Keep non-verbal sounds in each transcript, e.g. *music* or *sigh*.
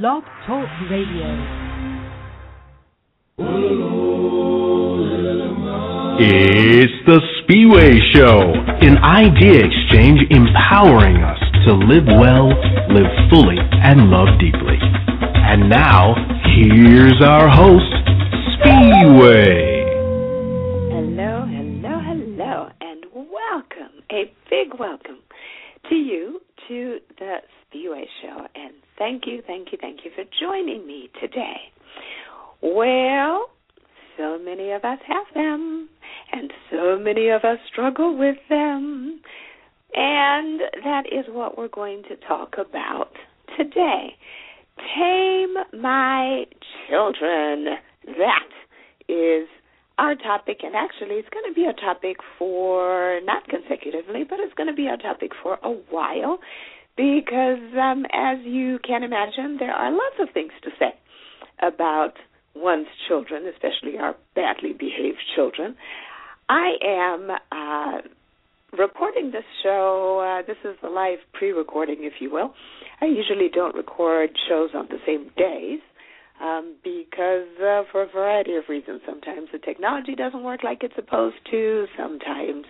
Blog Talk Radio. It's the Spiwe Show, an idea exchange empowering us to live well, live fully, and love deeply. And now, here's our host, Spiwe. Thank you, thank you, for joining me today. Well, so many of us have them, and so many of us struggle with them. And that is what we're going to talk about today. Tame my children. That is our topic, and actually, it's going to be a topic for not consecutively, but it's going to be our topic for a while because, um, as you can imagine, there are lots of things to say about one's children, especially our badly behaved children. I am uh, recording this show. Uh, this is the live pre recording, if you will. I usually don't record shows on the same days um, because, uh, for a variety of reasons, sometimes the technology doesn't work like it's supposed to, sometimes,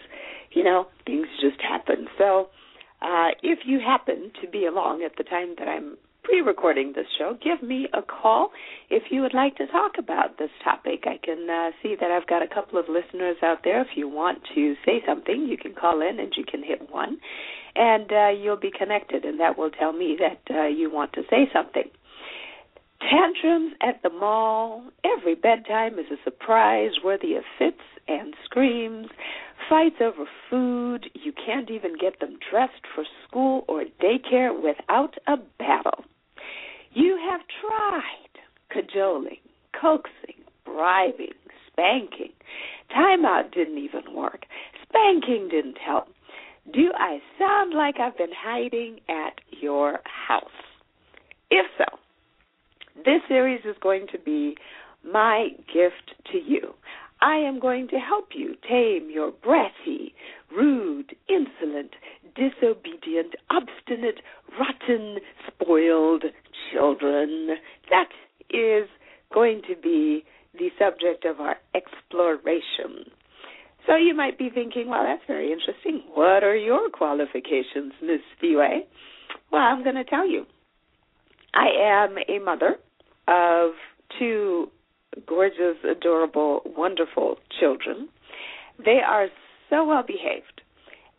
you know, things just happen. So, uh, if you happen to be along at the time that I'm pre recording this show, give me a call if you would like to talk about this topic. I can uh, see that I've got a couple of listeners out there. If you want to say something, you can call in and you can hit one, and uh, you'll be connected, and that will tell me that uh, you want to say something. Tantrums at the mall. Every bedtime is a surprise worthy of fits and screams. Fights over food. You can't even get them dressed for school or daycare without a battle. You have tried cajoling, coaxing, bribing, spanking. Timeout didn't even work. Spanking didn't help. Do I sound like I've been hiding at your house? If so, this series is going to be my gift to you. I am going to help you tame your bratty, rude, insolent, disobedient, obstinate, rotten, spoiled children. That is going to be the subject of our exploration. So you might be thinking, well, that's very interesting. What are your qualifications, Miss Spiwe? Well, I'm going to tell you. I am a mother of two gorgeous, adorable, wonderful children. They are so well behaved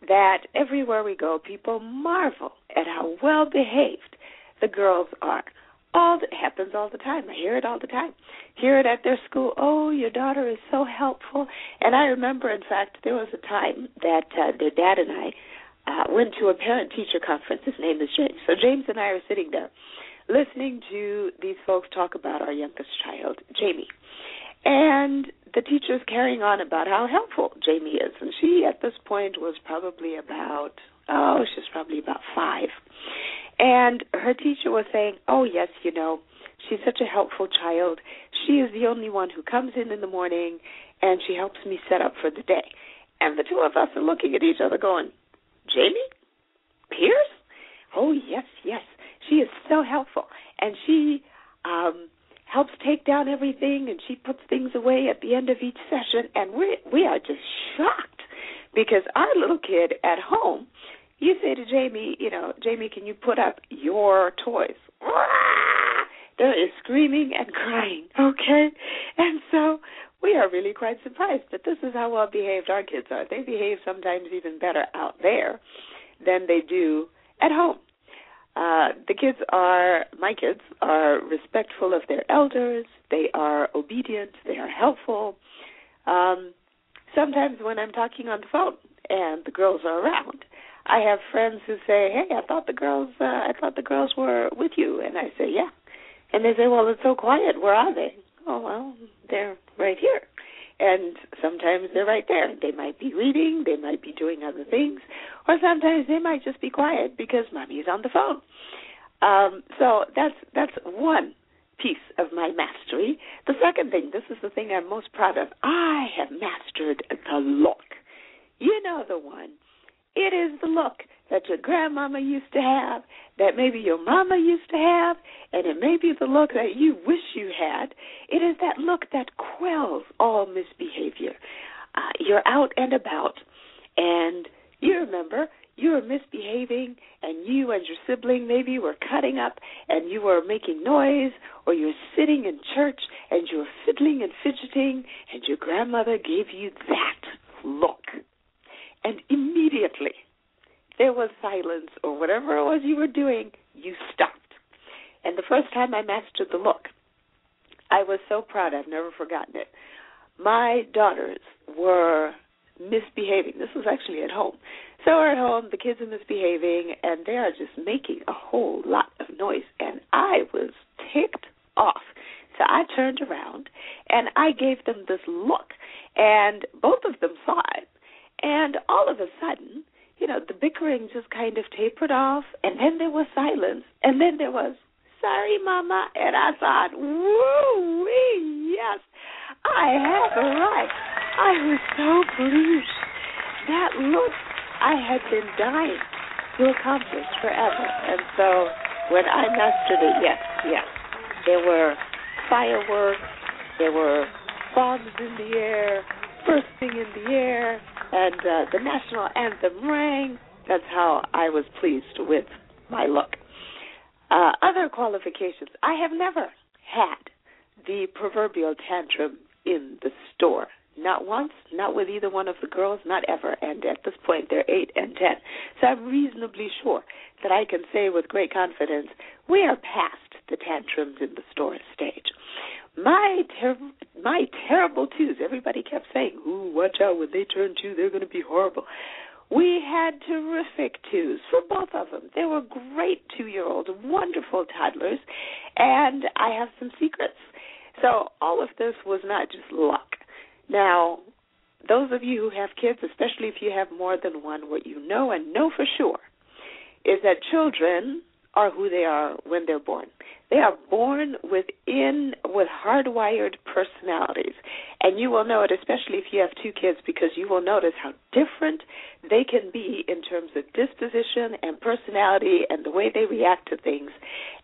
that everywhere we go, people marvel at how well behaved the girls are. All it happens all the time. I hear it all the time. Hear it at their school. Oh, your daughter is so helpful. And I remember, in fact, there was a time that uh, their dad and I uh, went to a parent teacher conference. His name is James. So James and I are sitting there listening to these folks talk about our youngest child, Jamie. And the teacher's carrying on about how helpful Jamie is. And she, at this point, was probably about, oh, she's probably about five. And her teacher was saying, oh, yes, you know, she's such a helpful child. She is the only one who comes in in the morning and she helps me set up for the day. And the two of us are looking at each other going, Jamie? Pierce? Oh, yes, yes. She is so helpful. And she um helps take down everything and she puts things away at the end of each session and we we are just shocked because our little kid at home you say to Jamie, you know, Jamie, can you put up your toys? *laughs* There is screaming and crying, okay? And so we are really quite surprised that this is how well behaved our kids are. They behave sometimes even better out there than they do at home. Uh, the kids are, my kids are respectful of their elders. They are obedient. They are helpful. Um, sometimes when I'm talking on the phone and the girls are around, I have friends who say, "Hey, I thought the girls, uh, I thought the girls were with you," and I say, "Yeah," and they say, "Well, it's so quiet. Where are they?" Oh, well, they're right here. And sometimes they're right there. They might be reading, they might be doing other things, or sometimes they might just be quiet because mommy's on the phone. Um, so that's that's one piece of my mastery. The second thing, this is the thing I'm most proud of. I have mastered the look. You know the one. It is the look that your grandmama used to have, that maybe your mama used to have, and it may be the look that you wish you had. It is that look that quells all misbehavior. Uh, you're out and about, and you remember you were misbehaving and you and your sibling maybe were cutting up and you were making noise or you were sitting in church and you were fiddling and fidgeting and your grandmother gave you that look. And immediately there was silence or whatever it was you were doing, you stopped. And the first time I mastered the look, I was so proud. I've never forgotten it. My daughters were misbehaving. This was actually at home. So we're at home, the kids are misbehaving, and they are just making a whole lot of noise. And I was ticked off. So I turned around and I gave them this look, and both of them saw it. And all of a sudden, you know, the bickering just kind of tapered off, and then there was silence, and then there was, sorry, Mama. And I thought, woo wee, yes, I have a right. I was so pleased. That look I had been dying to accomplish forever. And so when I mastered it, yes, yes, there were fireworks, there were bombs in the air, bursting in the air, and uh, the national anthem rang. That's how I was pleased with my look. Uh, other qualifications. I have never had the proverbial tantrum in the store. Not once, not with either one of the girls, not ever. And at this point, they're eight and ten. So I'm reasonably sure that I can say with great confidence we are past the tantrums in the store stage. My ter- my terrible twos. Everybody kept saying, "Ooh, watch out! When they turn two, they're going to be horrible." We had terrific twos for both of them. They were great two-year-olds, wonderful toddlers, and I have some secrets. So all of this was not just luck. Now, those of you who have kids, especially if you have more than one, what you know and know for sure is that children are who they are when they're born. They are born within with hardwired personalities. And you will know it, especially if you have two kids, because you will notice how different they can be in terms of disposition and personality and the way they react to things.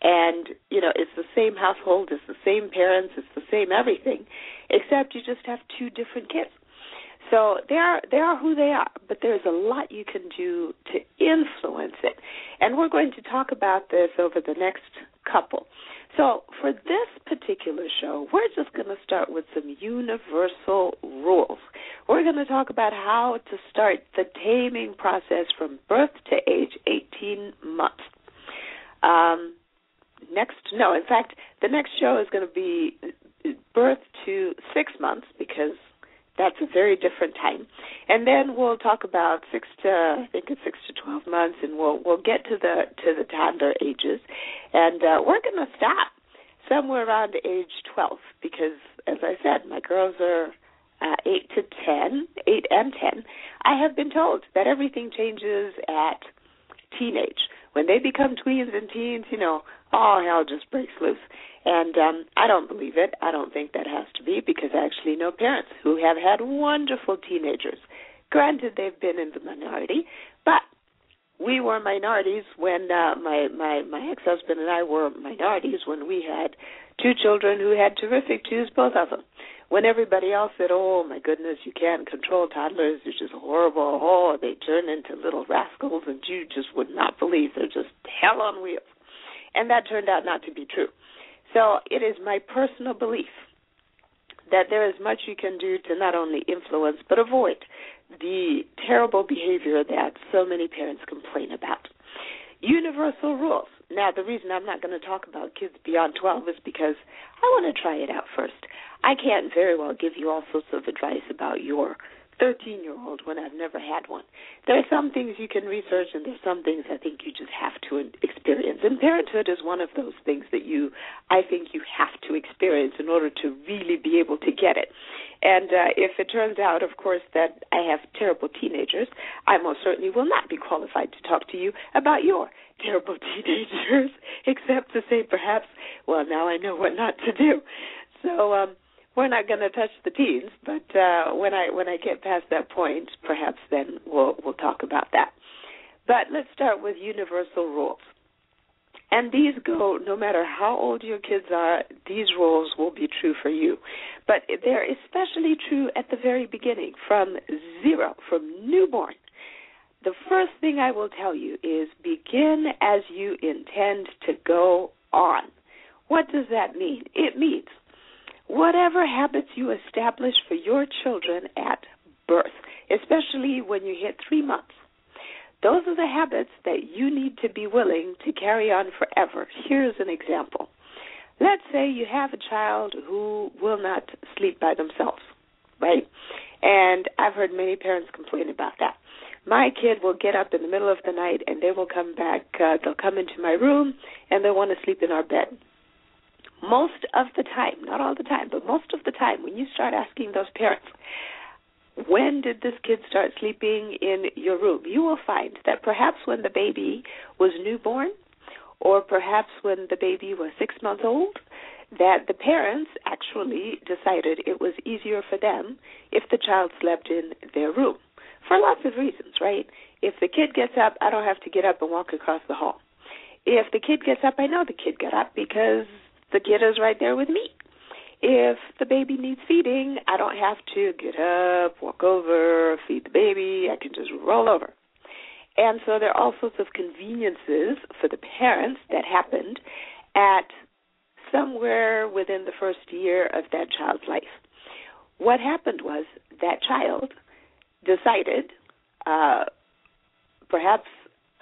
And, you know, it's the same household, it's the same parents, it's the same everything, except you just have two different kids. So they are they are who they are, but there's a lot you can do to influence it. And we're going to talk about this over the next couple. So for this particular show, we're just going to start with some universal rules. We're going to talk about how to start the taming process from birth to age 18 months. Um, next, no, in fact, the next show is going to be birth to six months because that's a very different time. And then we'll talk about six to I think it's six to twelve months, and we'll we'll get to the to the toddler ages, and uh, we're going to stop somewhere around age twelve because, as I said, my girls are uh, eight to ten, eight and ten. I have been told that everything changes at teenage when they become tweens and teens. You know, all hell just breaks loose. And um, I don't believe it. I don't think that has to be because I actually know parents who have had wonderful teenagers. Granted, they've been in the minority, but we were minorities when uh, my my my ex-husband and I were minorities when we had two children who had terrific twos, both of them. When everybody else said, "Oh my goodness, you can't control toddlers; they're just horrible. Oh, they turn into little rascals," and you just would not believe they're just hell on wheels. And that turned out not to be true. So it is my personal belief that there is much you can do to not only influence but avoid the terrible behavior that so many parents complain about. Universal rules. Now, the reason I'm not going to talk about kids beyond 12 is because I want to try it out first. I can't very well give you all sorts of advice about your 13 year old when I've never had one. There are some things you can research, and there's some things I think you just have to experience. And parenthood is one of those things that you, I think, you have to experience in order to really be able to get it. And uh, if it turns out, of course, that I have terrible teenagers, I most certainly will not be qualified to talk to you about your terrible *laughs* teenagers, except to say perhaps, well, now I know what not to do. So, um, we're not going to touch the teens, but uh, when I when I get past that point, perhaps then we'll we'll talk about that. But let's start with universal rules. And these go no matter how old your kids are, these rules will be true for you. But they're especially true at the very beginning, from zero, from newborn. The first thing I will tell you is begin as you intend to go on. What does that mean? It means whatever habits you establish for your children at birth, especially when you hit three months, those are the habits that you need to be willing to carry on forever. Here's an example. Let's say you have a child who will not sleep by themselves, right? And I've heard many parents complain about that. My kid will get up in the middle of the night and they will come back, uh, they'll come into my room and they want to sleep in our bed. Most of the time, not all the time, but most of the time, when you start asking those parents, when did this kid start sleeping in your room? You will find that perhaps when the baby was newborn, or perhaps when the baby was six months old, that the parents actually decided it was easier for them if the child slept in their room for lots of reasons, right? If the kid gets up, I don't have to get up and walk across the hall. If the kid gets up, I know the kid got up because the kid is right there with me. If the baby needs feeding, I don't have to get up, walk over, feed the baby. I can just roll over. And so there are all sorts of conveniences for the parents that happened at somewhere within the first year of that child's life. What happened was that child decided, uh, perhaps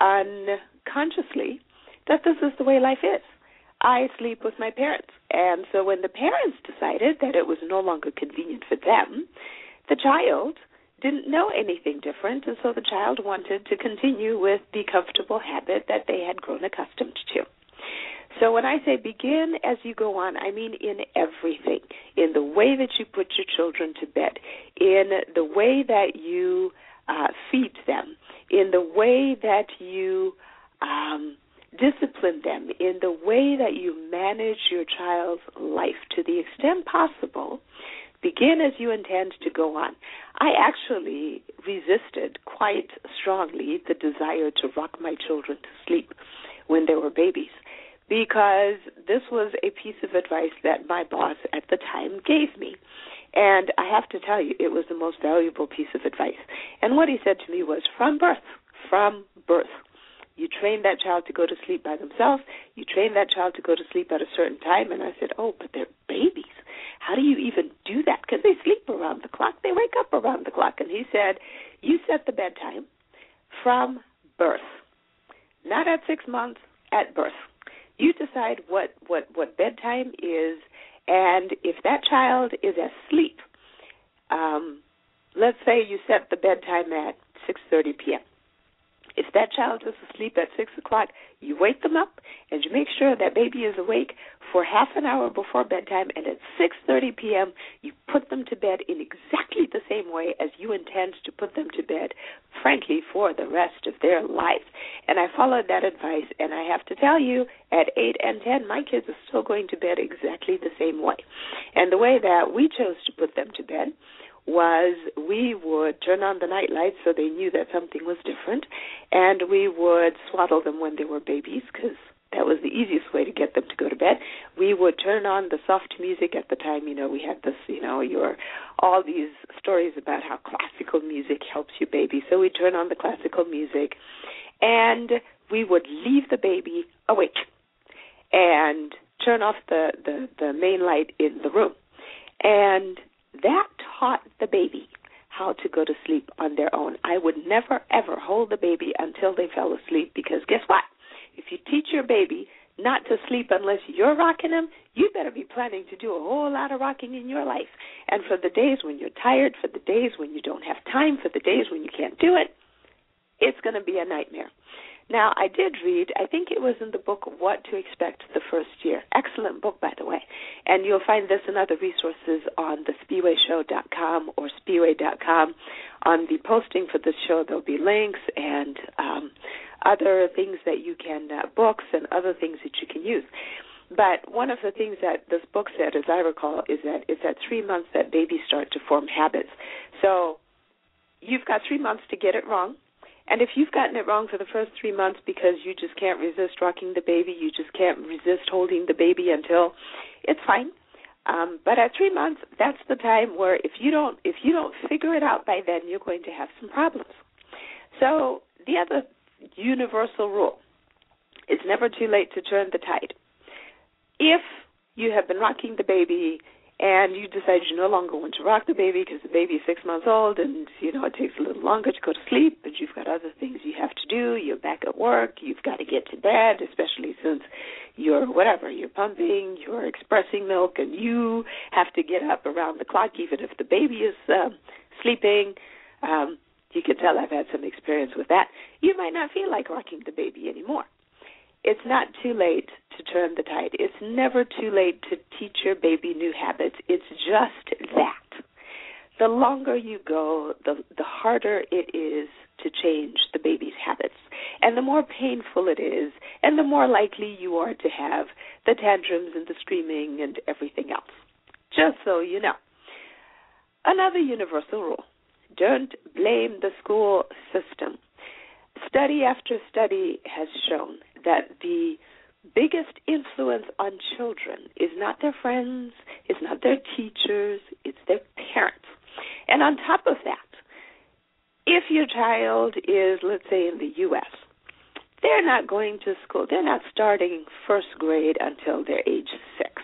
unconsciously, that this is the way life is. I sleep with my parents. And so when the parents decided that it was no longer convenient for them, the child didn't know anything different, and so the child wanted to continue with the comfortable habit that they had grown accustomed to. So when I say begin as you go on, I mean in everything. In the way that you put your children to bed, in the way that you uh, feed them, in the way that you um, discipline them in the way that you manage your child's life to the extent possible. Begin as you intend to go on. I actually resisted quite strongly the desire to rock my children to sleep when they were babies because this was a piece of advice that my boss at the time gave me. And I have to tell you, it was the most valuable piece of advice. And what he said to me was from birth, from birth, you train that child to go to sleep by themselves. You train that child to go to sleep at a certain time. And I said, Oh, but they're babies. How do you even do that? Because they sleep around the clock. They wake up around the clock. And he said, You set the bedtime from birth, not at six months, at birth. You decide what, what, what bedtime is. And if that child is asleep, um, let's say you set the bedtime at 6:30 p.m. If that child is asleep at 6 o'clock, you wake them up and you make sure that baby is awake for half an hour before bedtime. And at 6.30 p.m., you put them to bed in exactly the same way as you intend to put them to bed, frankly, for the rest of their life. And I followed that advice, and I have to tell you, at 8 and 10, my kids are still going to bed exactly the same way. And the way that we chose to put them to bed was we would turn on the night lights so they knew that something was different, and we would swaddle them when they were babies because that was the easiest way to get them to go to bed. We would turn on the soft music at the time. You know, we had this, you know, your all these stories about how classical music helps you baby. So we turn on the classical music, and we would leave the baby awake and turn off the the, the main light in the room, and that taught the baby how to go to sleep on their own. I would never, ever hold the baby until they fell asleep because guess what? If you teach your baby not to sleep unless you're rocking them, you better be planning to do a whole lot of rocking in your life. And for the days when you're tired, for the days when you don't have time, for the days when you can't do it, it's going to be a nightmare. Now, I did read, I think it was in the book What to Expect the First Year. Excellent book, by the way. And you'll find this and other resources on the spiweshow.com or spiwe.com. On the posting for this show, there'll be links and um, other things that you can, uh, books and other things that you can use. But one of the things that this book said, as I recall, is that it's at three months that babies start to form habits. So you've got three months to get it wrong And if you've gotten it wrong for the first three months because you just can't resist rocking the baby, you just can't resist holding the baby until it's fine. Um, but at three months, that's the time where if you don't if you don't figure it out by then, you're going to have some problems. So the other universal rule is never too late to turn the tide. If you have been rocking the baby and you decide you no longer want to rock the baby because the baby is six months old and you know it takes a little longer to go to sleep but you've got other things you have to do. You're back at work. You've got to get to bed especially since you're whatever you're pumping you're expressing milk and you have to get up around the clock even if the baby is uh, sleeping. Um you can tell I've had some experience with that. You might not feel like rocking the baby anymore it's not too late to turn the tide. It's never too late to teach your baby new habits. It's just that. The longer you go, the the harder it is to change the baby's habits. And the more painful it is, and the more likely you are to have the tantrums and the screaming and everything else. Just so you know. Another universal rule don't blame the school system. Study after study has shown that the biggest influence on children is not their friends, it's not their teachers, it's their parents. And on top of that, if your child is, let's say, in the U.S., they're not going to school, they're not starting first grade until they're age six.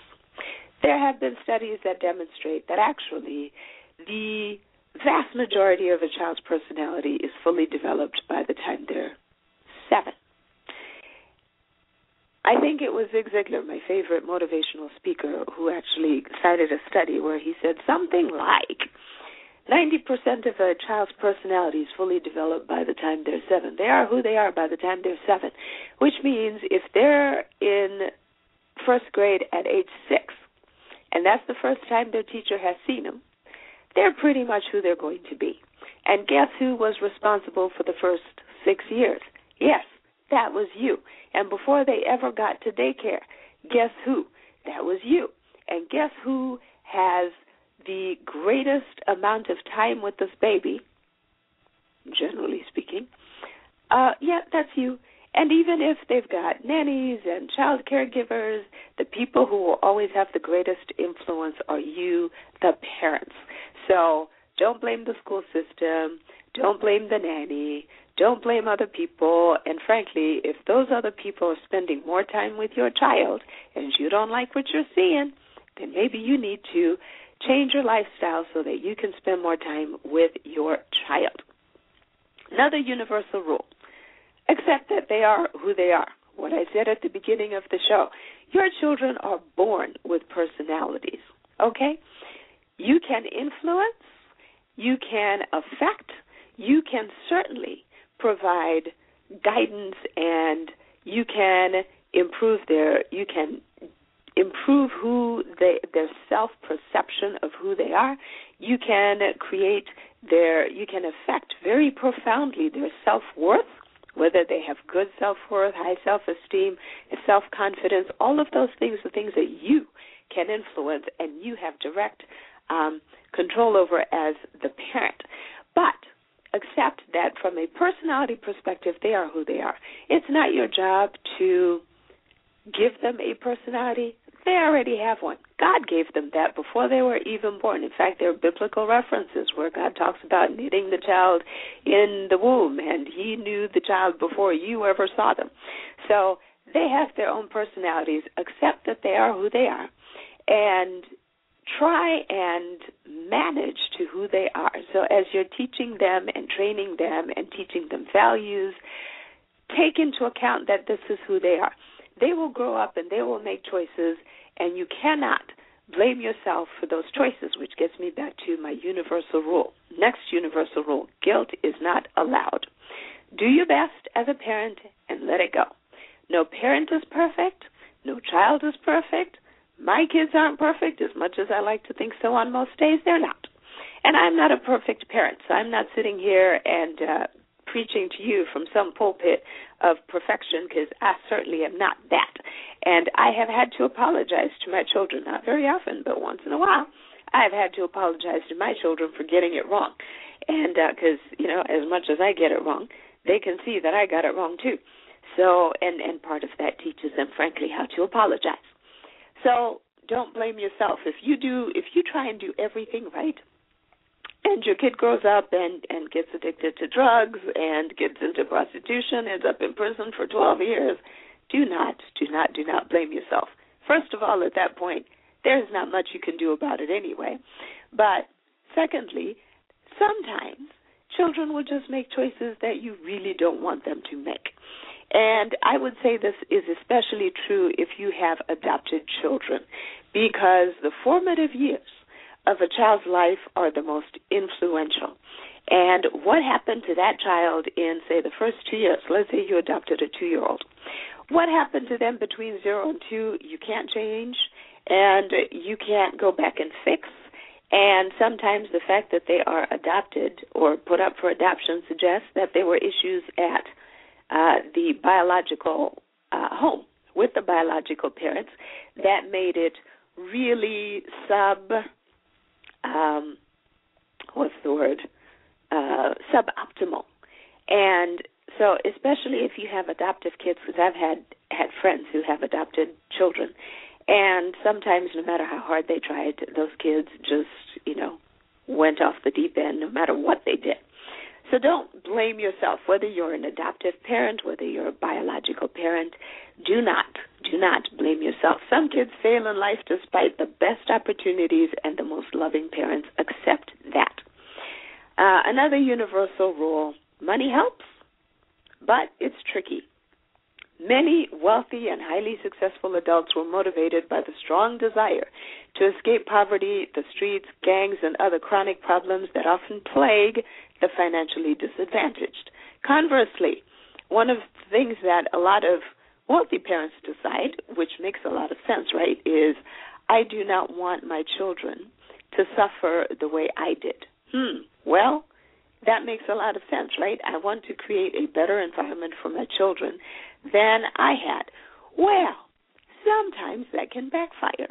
There have been studies that demonstrate that actually the vast majority of a child's personality is fully developed by the time they're seven. I think it was Zig Ziglar, my favorite motivational speaker, who actually cited a study where he said something like 90% of a child's personality is fully developed by the time they're seven. They are who they are by the time they're seven, which means if they're in first grade at age six, and that's the first time their teacher has seen them, they're pretty much who they're going to be. And guess who was responsible for the first six years? Yes, that was you. And before they ever got to daycare, guess who? That was you. And guess who has the greatest amount of time with this baby, generally speaking? Uh, yeah, that's you. And even if they've got nannies and child caregivers, the people who will always have the greatest influence are you, the parents. So don't blame the school system. Don't blame the nanny. Don't blame other people. And frankly, if those other people are spending more time with your child and you don't like what you're seeing, then maybe you need to change your lifestyle so that you can spend more time with your child. Another universal rule accept that they are who they are. What I said at the beginning of the show your children are born with personalities, okay? You can influence, you can affect, you can certainly provide guidance and you can improve their you can improve who they their self perception of who they are. You can create their you can affect very profoundly their self worth whether they have good self worth high self esteem self confidence all of those things are things that you can influence and you have direct um, control over as the parent. But accept that from a personality perspective, they are who they are. It's not your job to give them a personality. They already have one. God gave them that before they were even born. In fact, there are biblical references where God talks about knitting the child in the womb, and He knew the child before you ever saw them. So they have their own personalities. Accept that they are who they are, and try and manage to who they are. So as you're teaching them and training them and teaching them values, take into account that this is who they are. They will grow up and they will make choices, and you cannot blame yourself for those choices, which gets me back to my universal rule. Next universal rule guilt is not allowed. Do your best as a parent and let it go. No parent is perfect, no child is perfect, my kids aren't perfect as much as I like to think so on most days. They're not. And I'm not a perfect parent, so I'm not sitting here and uh, preaching to you from some pulpit of perfection because I certainly am not that. And I have had to apologize to my children, not very often, but once in a while. I've had to apologize to my children for getting it wrong. And because, uh, you know, as much as I get it wrong, they can see that I got it wrong too. So, and and part of that teaches them, frankly, how to apologize. So, don't blame yourself if you do if you try and do everything right, and your kid grows up and and gets addicted to drugs and gets into prostitution, ends up in prison for 12 years. Do not, do not, do not blame yourself. First of all, at that point, there's not much you can do about it anyway. But secondly, sometimes children will just make choices that you really don't want them to make. And I would say this is especially true if you have adopted children, because the formative years of a child's life are the most influential. And what happened to that child in, say, the first two years? Let's say you adopted a two year old. What happened to them between zero and two? You can't change, and you can't go back and fix. And sometimes the fact that they are adopted or put up for adoption suggests that there were issues at uh, the biological uh, home with the biological parents that made it really sub um, what's the word? Uh, suboptimal. And so especially if you have adoptive kids because i've had had friends who have adopted children. And sometimes no matter how hard they tried those kids just you know went off the deep end no matter what they did so don't blame yourself, whether you're an adoptive parent, whether you're a biological parent. Do not, do not blame yourself. Some kids fail in life despite the best opportunities and the most loving parents. Accept that. Uh, another universal rule money helps, but it's tricky. Many wealthy and highly successful adults were motivated by the strong desire to escape poverty, the streets, gangs, and other chronic problems that often plague the financially disadvantaged. Conversely, one of the things that a lot of wealthy parents decide, which makes a lot of sense, right, is I do not want my children to suffer the way I did. Hmm, well, that makes a lot of sense, right? I want to create a better environment for my children than I had. Well, sometimes that can backfire.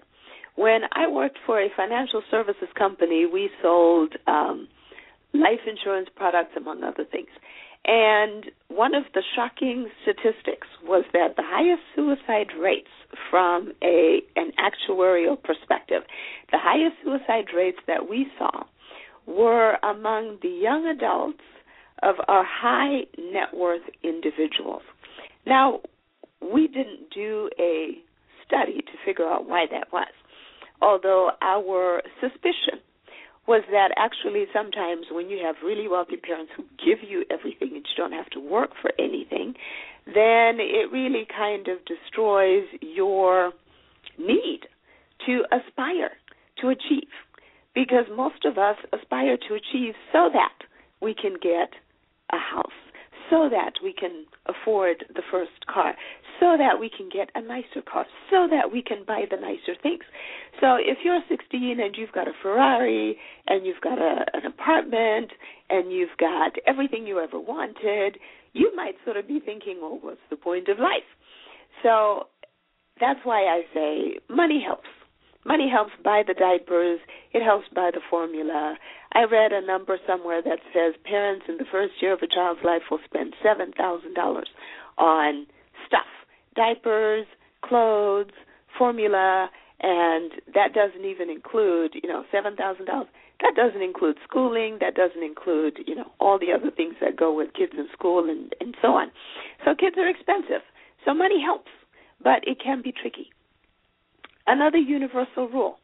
When I worked for a financial services company, we sold um, life insurance products, among other things. And one of the shocking statistics was that the highest suicide rates from a an actuarial perspective, the highest suicide rates that we saw were among the young adults of our high net worth individuals. Now, we didn't do a study to figure out why that was, although our suspicion was that actually sometimes when you have really wealthy parents who give you everything and you don't have to work for anything, then it really kind of destroys your need to aspire to achieve. Because most of us aspire to achieve so that we can get a house, so that we can afford the first car, so that we can get a nicer car, so that we can buy the nicer things. So if you're 16 and you've got a Ferrari and you've got a, an apartment and you've got everything you ever wanted, you might sort of be thinking, well, what's the point of life? So that's why I say money helps. Money helps buy the diapers. It helps buy the formula. I read a number somewhere that says parents in the first year of a child's life will spend seven thousand dollars on stuff, diapers, clothes, formula, and that doesn't even include, you know, seven thousand dollars. That doesn't include schooling. That doesn't include, you know, all the other things that go with kids in school and and so on. So kids are expensive. So money helps, but it can be tricky. Another universal rule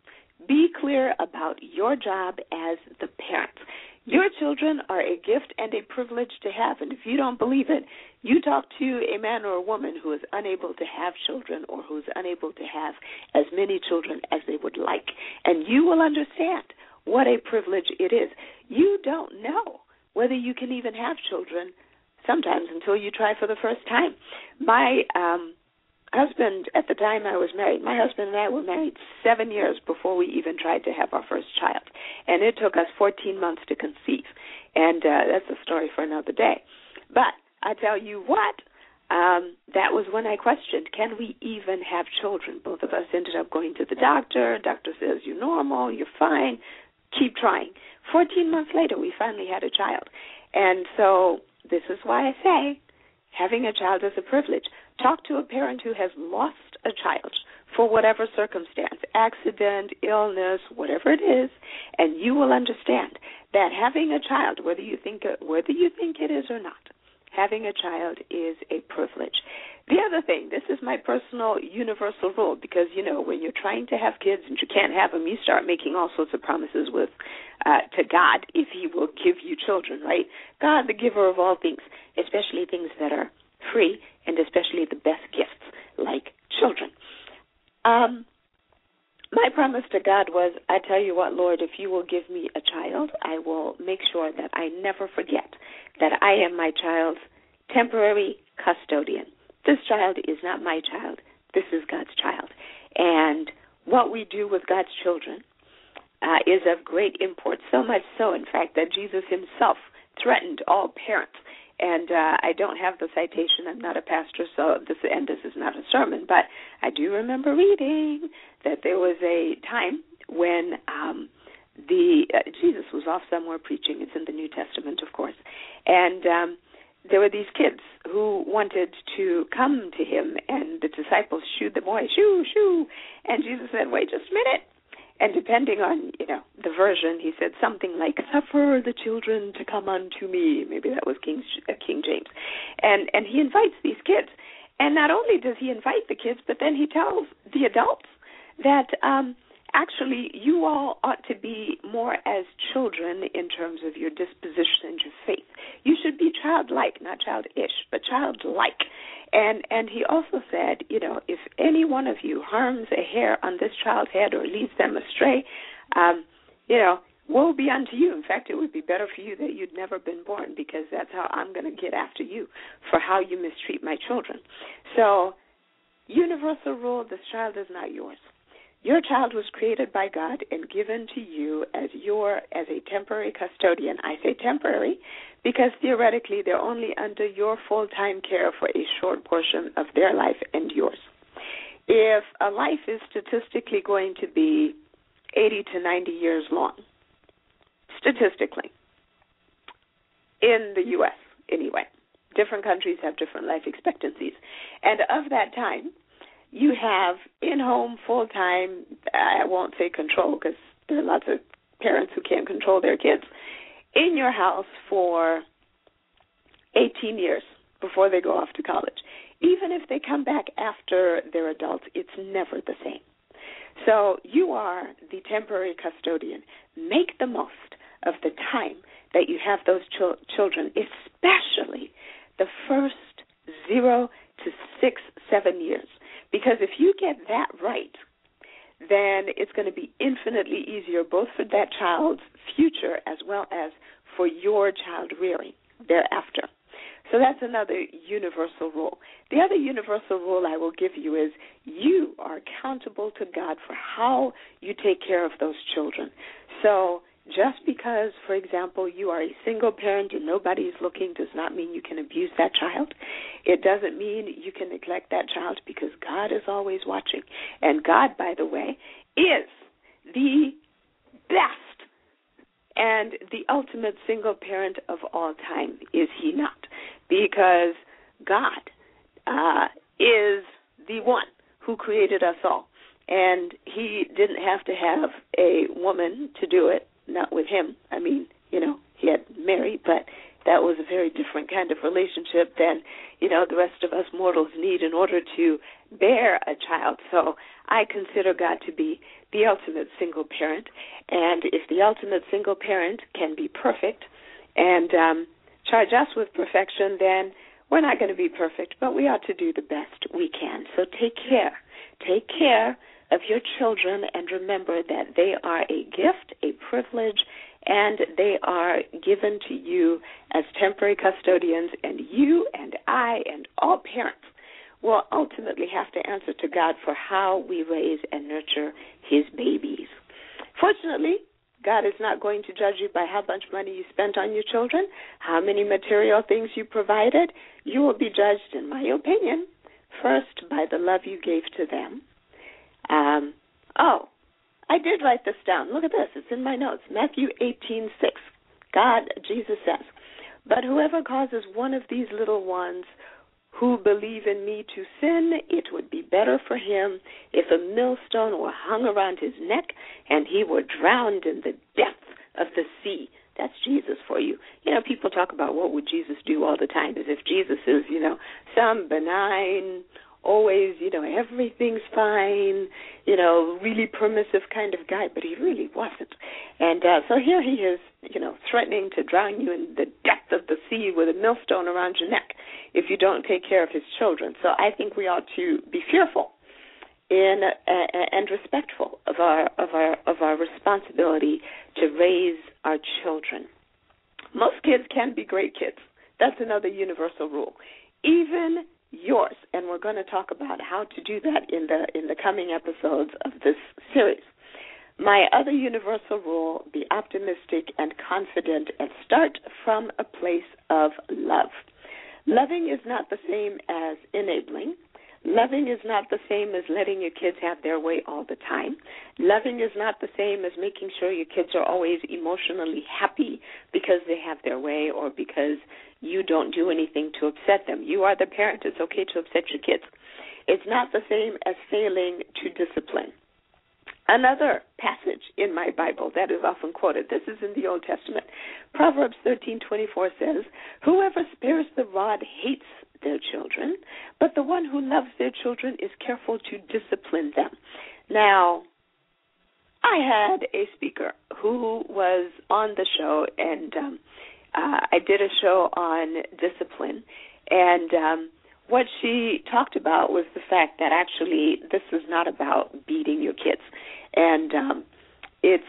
be clear about your job as the parent. Your children are a gift and a privilege to have, and if you don't believe it, you talk to a man or a woman who is unable to have children or who is unable to have as many children as they would like, and you will understand what a privilege it is. You don't know whether you can even have children sometimes until you try for the first time. My um husband at the time I was married, my husband and I were married seven years before we even tried to have our first child, and it took us 14 months to conceive, and uh, that's a story for another day. But I tell you what, um, that was when I questioned, can we even have children? Both of us ended up going to the doctor. Doctor says you're normal, you're fine. Keep trying. 14 months later, we finally had a child, and so this is why I say having a child is a privilege. Talk to a parent who has lost a child for whatever circumstance, accident, illness, whatever it is, and you will understand that having a child, whether you think whether you think it is or not, having a child is a privilege. The other thing, this is my personal universal rule because you know when you're trying to have kids and you can't have them, you start making all sorts of promises with uh, to God if He will give you children, right? God, the giver of all things, especially things that are free, and especially the best gifts like children. Um, my promise to God was, I tell you what, Lord, if you will give me a child, I will make sure that I never forget that I am my child's temporary custodian. This child is not my child. This is God's child. And what we do with God's children uh, is of great import, so much so, in fact, that Jesus himself threatened all parents. And uh, I don't have the citation. I'm not a pastor, so this and this is not a sermon. But I do remember reading that there was a time when um, the uh, Jesus was off somewhere preaching. It's in the New Testament, of course, and um, there were these kids who wanted to come to him, and the disciples shooed them away, shoo, shoo. And Jesus said, "Wait just a minute." And depending on you know the version, he said something like "Suffer the children to come unto me." Maybe that was King uh, King James, and and he invites these kids. And not only does he invite the kids, but then he tells the adults that um, actually you all ought to be more as children in terms of your disposition and your faith. You should be childlike, not childish, but childlike. And and he also said, you know, if any one of you harms a hair on this child's head or leads them astray, um, you know, woe be unto you. In fact, it would be better for you that you'd never been born because that's how I'm going to get after you for how you mistreat my children. So, universal rule: this child is not yours. Your child was created by God and given to you as your as a temporary custodian. I say temporary because theoretically they're only under your full-time care for a short portion of their life and yours. If a life is statistically going to be 80 to 90 years long, statistically, in the U.S. anyway, different countries have different life expectancies. And of that time, you have in home full time, I won't say control because there are lots of parents who can't control their kids, in your house for 18 years before they go off to college. Even if they come back after they're adults, it's never the same. So you are the temporary custodian. Make the most of the time that you have those ch- children, especially the first zero to six, seven years. Because if you get that right, then it's going to be infinitely easier both for that child's future as well as for your child rearing thereafter. So that's another universal rule. The other universal rule I will give you is you are accountable to God for how you take care of those children. So just because, for example, you are a single parent and nobody is looking does not mean you can abuse that child. It doesn't mean you can neglect that child because God is always watching. And God, by the way, is the best and the ultimate single parent of all time, is he not? Because God uh, is the one who created us all. And he didn't have to have a woman to do it not with him. I mean, you know, he had Mary, but that was a very different kind of relationship than, you know, the rest of us mortals need in order to bear a child. So I consider God to be the ultimate single parent. And if the ultimate single parent can be perfect and um, charge us with perfection, then we're not going to be perfect, but we ought to do the best we can. So take care. Take care of your children and remember that they are a gift, a privilege, and they are given to you as temporary custodians, and you and I and all parents will ultimately have to answer to God for how we raise and nurture His babies. Fortunately, God is not going to judge you by how much money you spent on your children, how many material things you provided. You will be judged, in my opinion, first by the love you gave to them, um, oh, I did write this down. Look at this. It's in my notes. Matthew 18:6. God, Jesus says, But whoever causes one of these little ones who believe in me to sin, it would be better for him if a millstone were hung around his neck and he were drowned in the depth of the sea. That's Jesus for you. You know, people talk about what would Jesus do all the time as if Jesus is, you know, some benign, always, you know, everything's fine, you know, really permissive kind of guy, but he really wasn't. And uh, so here he is, you know, threatening to drown you in the depth of the sea with a millstone around your neck if you don't take care of his children. So I think we ought to be fearful in uh, and respectful of our of our of our responsibility to raise our children. Most kids can be great kids. That's another universal rule. Even yours, and we're going to talk about how to do that in the in the coming episodes of this series. My other universal rule: be optimistic and confident, and start from a place of love. Loving is not the same as enabling. Loving is not the same as letting your kids have their way all the time. Loving is not the same as making sure your kids are always emotionally happy because they have their way or because you don't do anything to upset them. You are the parent. It's okay to upset your kids. It's not the same as failing to discipline. Another passage in my Bible that is often quoted. This is in the Old Testament. Proverbs 13:24 says, "Whoever spares the rod hates their children, but the one who loves their children is careful to discipline them." Now, I had a speaker who was on the show, and um, uh, I did a show on discipline, and um, what she talked about was the fact that actually this is not about beating your kids. And um it's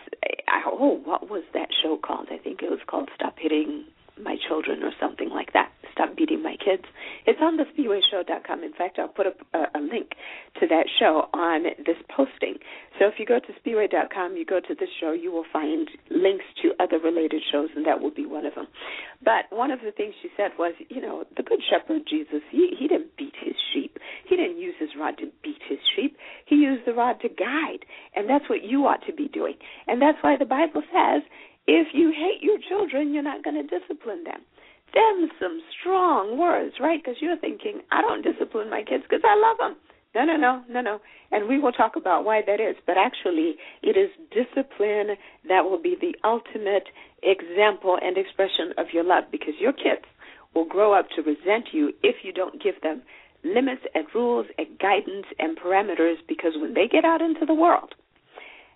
I, oh what was that show called? I think it was called stop hitting my children or something like that. Stop beating my kids. It's on the spiweshow.com in fact i'll put up a, a link to that show on this posting. So if you go to spiwe.com you go to this show you will find links to other related shows and that will be one of them. But one of the things she said was you know the good shepherd jesus he he didn't beat his sheep. He didn't use his rod to beat his sheep. He used the rod to guide. And that's what you ought to be doing. And that's why the bible says if you hate your children, you're not going to discipline them. Them some strong words, right? Because you're thinking, I don't discipline my kids because I love them. No, no, no, no, no. And we will talk about why that is. But actually, it is discipline that will be the ultimate example and expression of your love because your kids will grow up to resent you if you don't give them limits and rules and guidance and parameters because when they get out into the world,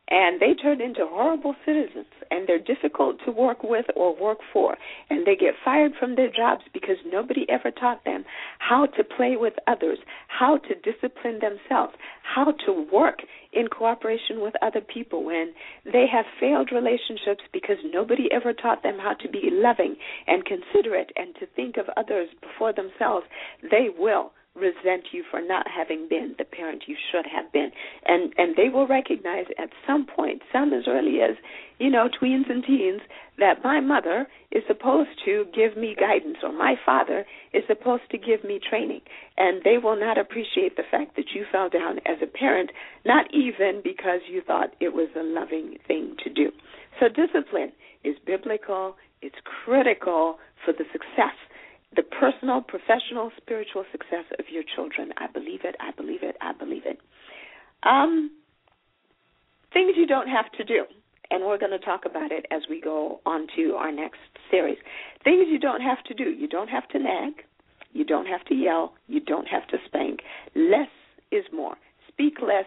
and they turn into horrible citizens and they're difficult to work with or work for. And they get fired from their jobs because nobody ever taught them how to play with others how to discipline themselves how to work in cooperation with other people when they have failed relationships because nobody ever taught them how to be loving and considerate and to think of others before themselves. They will resent you for not having been the parent you should have been. And and they will recognize at some point some as early as you know tweens and teens that my mother is supposed to give me guidance or my father is supposed to give me training. And they will not appreciate the fact that you fell down as a parent not even because you thought it was a loving thing to do. So discipline is biblical it's critical for the success the personal, professional, spiritual success of your children. I believe it. I believe it. I believe it. Um, things you don't have to do, and we're going to talk about it as we go on to our next series. Things you don't have to do. You don't have to nag. You don't have to yell. You don't have to spank. Less is more. Speak less,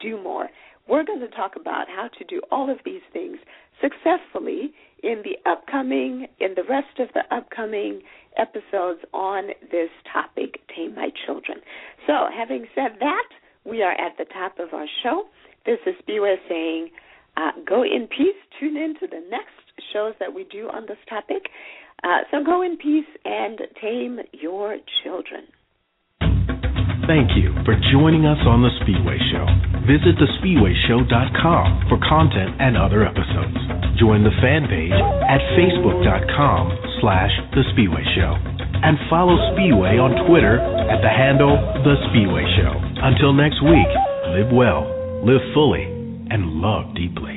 do more. We're going to talk about how to do all of these things successfully in the upcoming, in the rest of the upcoming episodes on this topic, Tame My Children. So, having said that, we are at the top of our show. This is Spiwe saying, uh, go in peace. Tune in to the next shows that we do on this topic. Uh, so go in peace and tame your children. Thank you for joining us on The Spiwe Show. Visit thespiweshow.com for content and other episodes. Join the fan page at facebook.com slash The Spiwe Show. And follow Spiwe on Twitter at the handle The Spiwe Show. Until next week, live well, live fully, and love deeply.